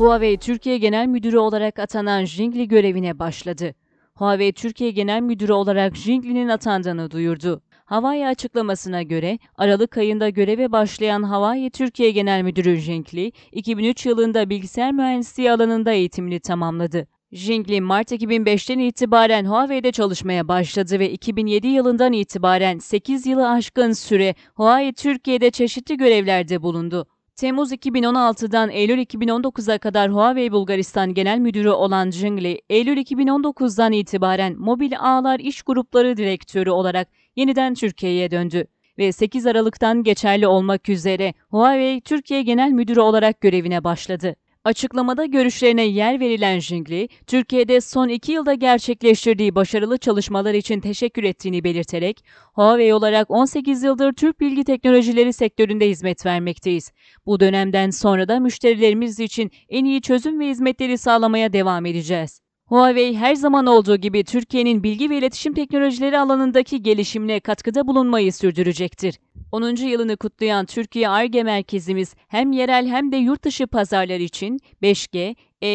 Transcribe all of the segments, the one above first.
Huawei Türkiye Genel Müdürü olarak atanan Jingli görevine başladı. Huawei Türkiye Genel Müdürü olarak Jingli'nin atandığını duyurdu. Hawaii açıklamasına göre Aralık ayında göreve başlayan Hawaii Türkiye Genel Müdürü Jingli, 2003 yılında bilgisayar mühendisliği alanında eğitimini tamamladı. Jingli, Mart 2005'ten itibaren Huawei'de çalışmaya başladı ve 2007 yılından itibaren 8 yılı aşkın süre Huawei Türkiye'de çeşitli görevlerde bulundu. Temmuz 2016'dan Eylül 2019'a kadar Huawei Bulgaristan Genel Müdürü olan Jingli, Eylül 2019'dan itibaren Mobil Ağlar İş Grupları Direktörü olarak yeniden Türkiye'ye döndü ve 8 Aralık'tan geçerli olmak üzere Huawei Türkiye Genel Müdürü olarak görevine başladı. Açıklamada görüşlerine yer verilen Jingli, Türkiye'de son iki yılda gerçekleştirdiği başarılı çalışmalar için teşekkür ettiğini belirterek, Huawei olarak 18 yıldır Türk bilgi teknolojileri sektöründe hizmet vermekteyiz. Bu dönemden sonra da müşterilerimiz için en iyi çözüm ve hizmetleri sağlamaya devam edeceğiz. Huawei her zaman olduğu gibi Türkiye'nin bilgi ve iletişim teknolojileri alanındaki gelişimine katkıda bulunmayı sürdürecektir. 10. yılını kutlayan Türkiye ARGE merkezimiz hem yerel hem de yurt dışı pazarlar için 5G,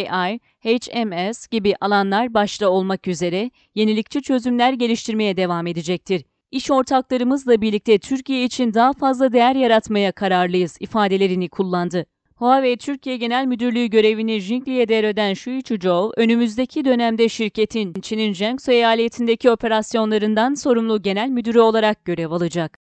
AI, HMS gibi alanlar başta olmak üzere yenilikçi çözümler geliştirmeye devam edecektir. İş ortaklarımızla birlikte Türkiye için daha fazla değer yaratmaya kararlıyız ifadelerini kullandı. Huawei Türkiye Genel Müdürlüğü görevini Jingli'ye devreden Shui Chuzhou, önümüzdeki dönemde şirketin Çin'in Jiangsu eyaletindeki operasyonlarından sorumlu genel müdürü olarak görev alacak.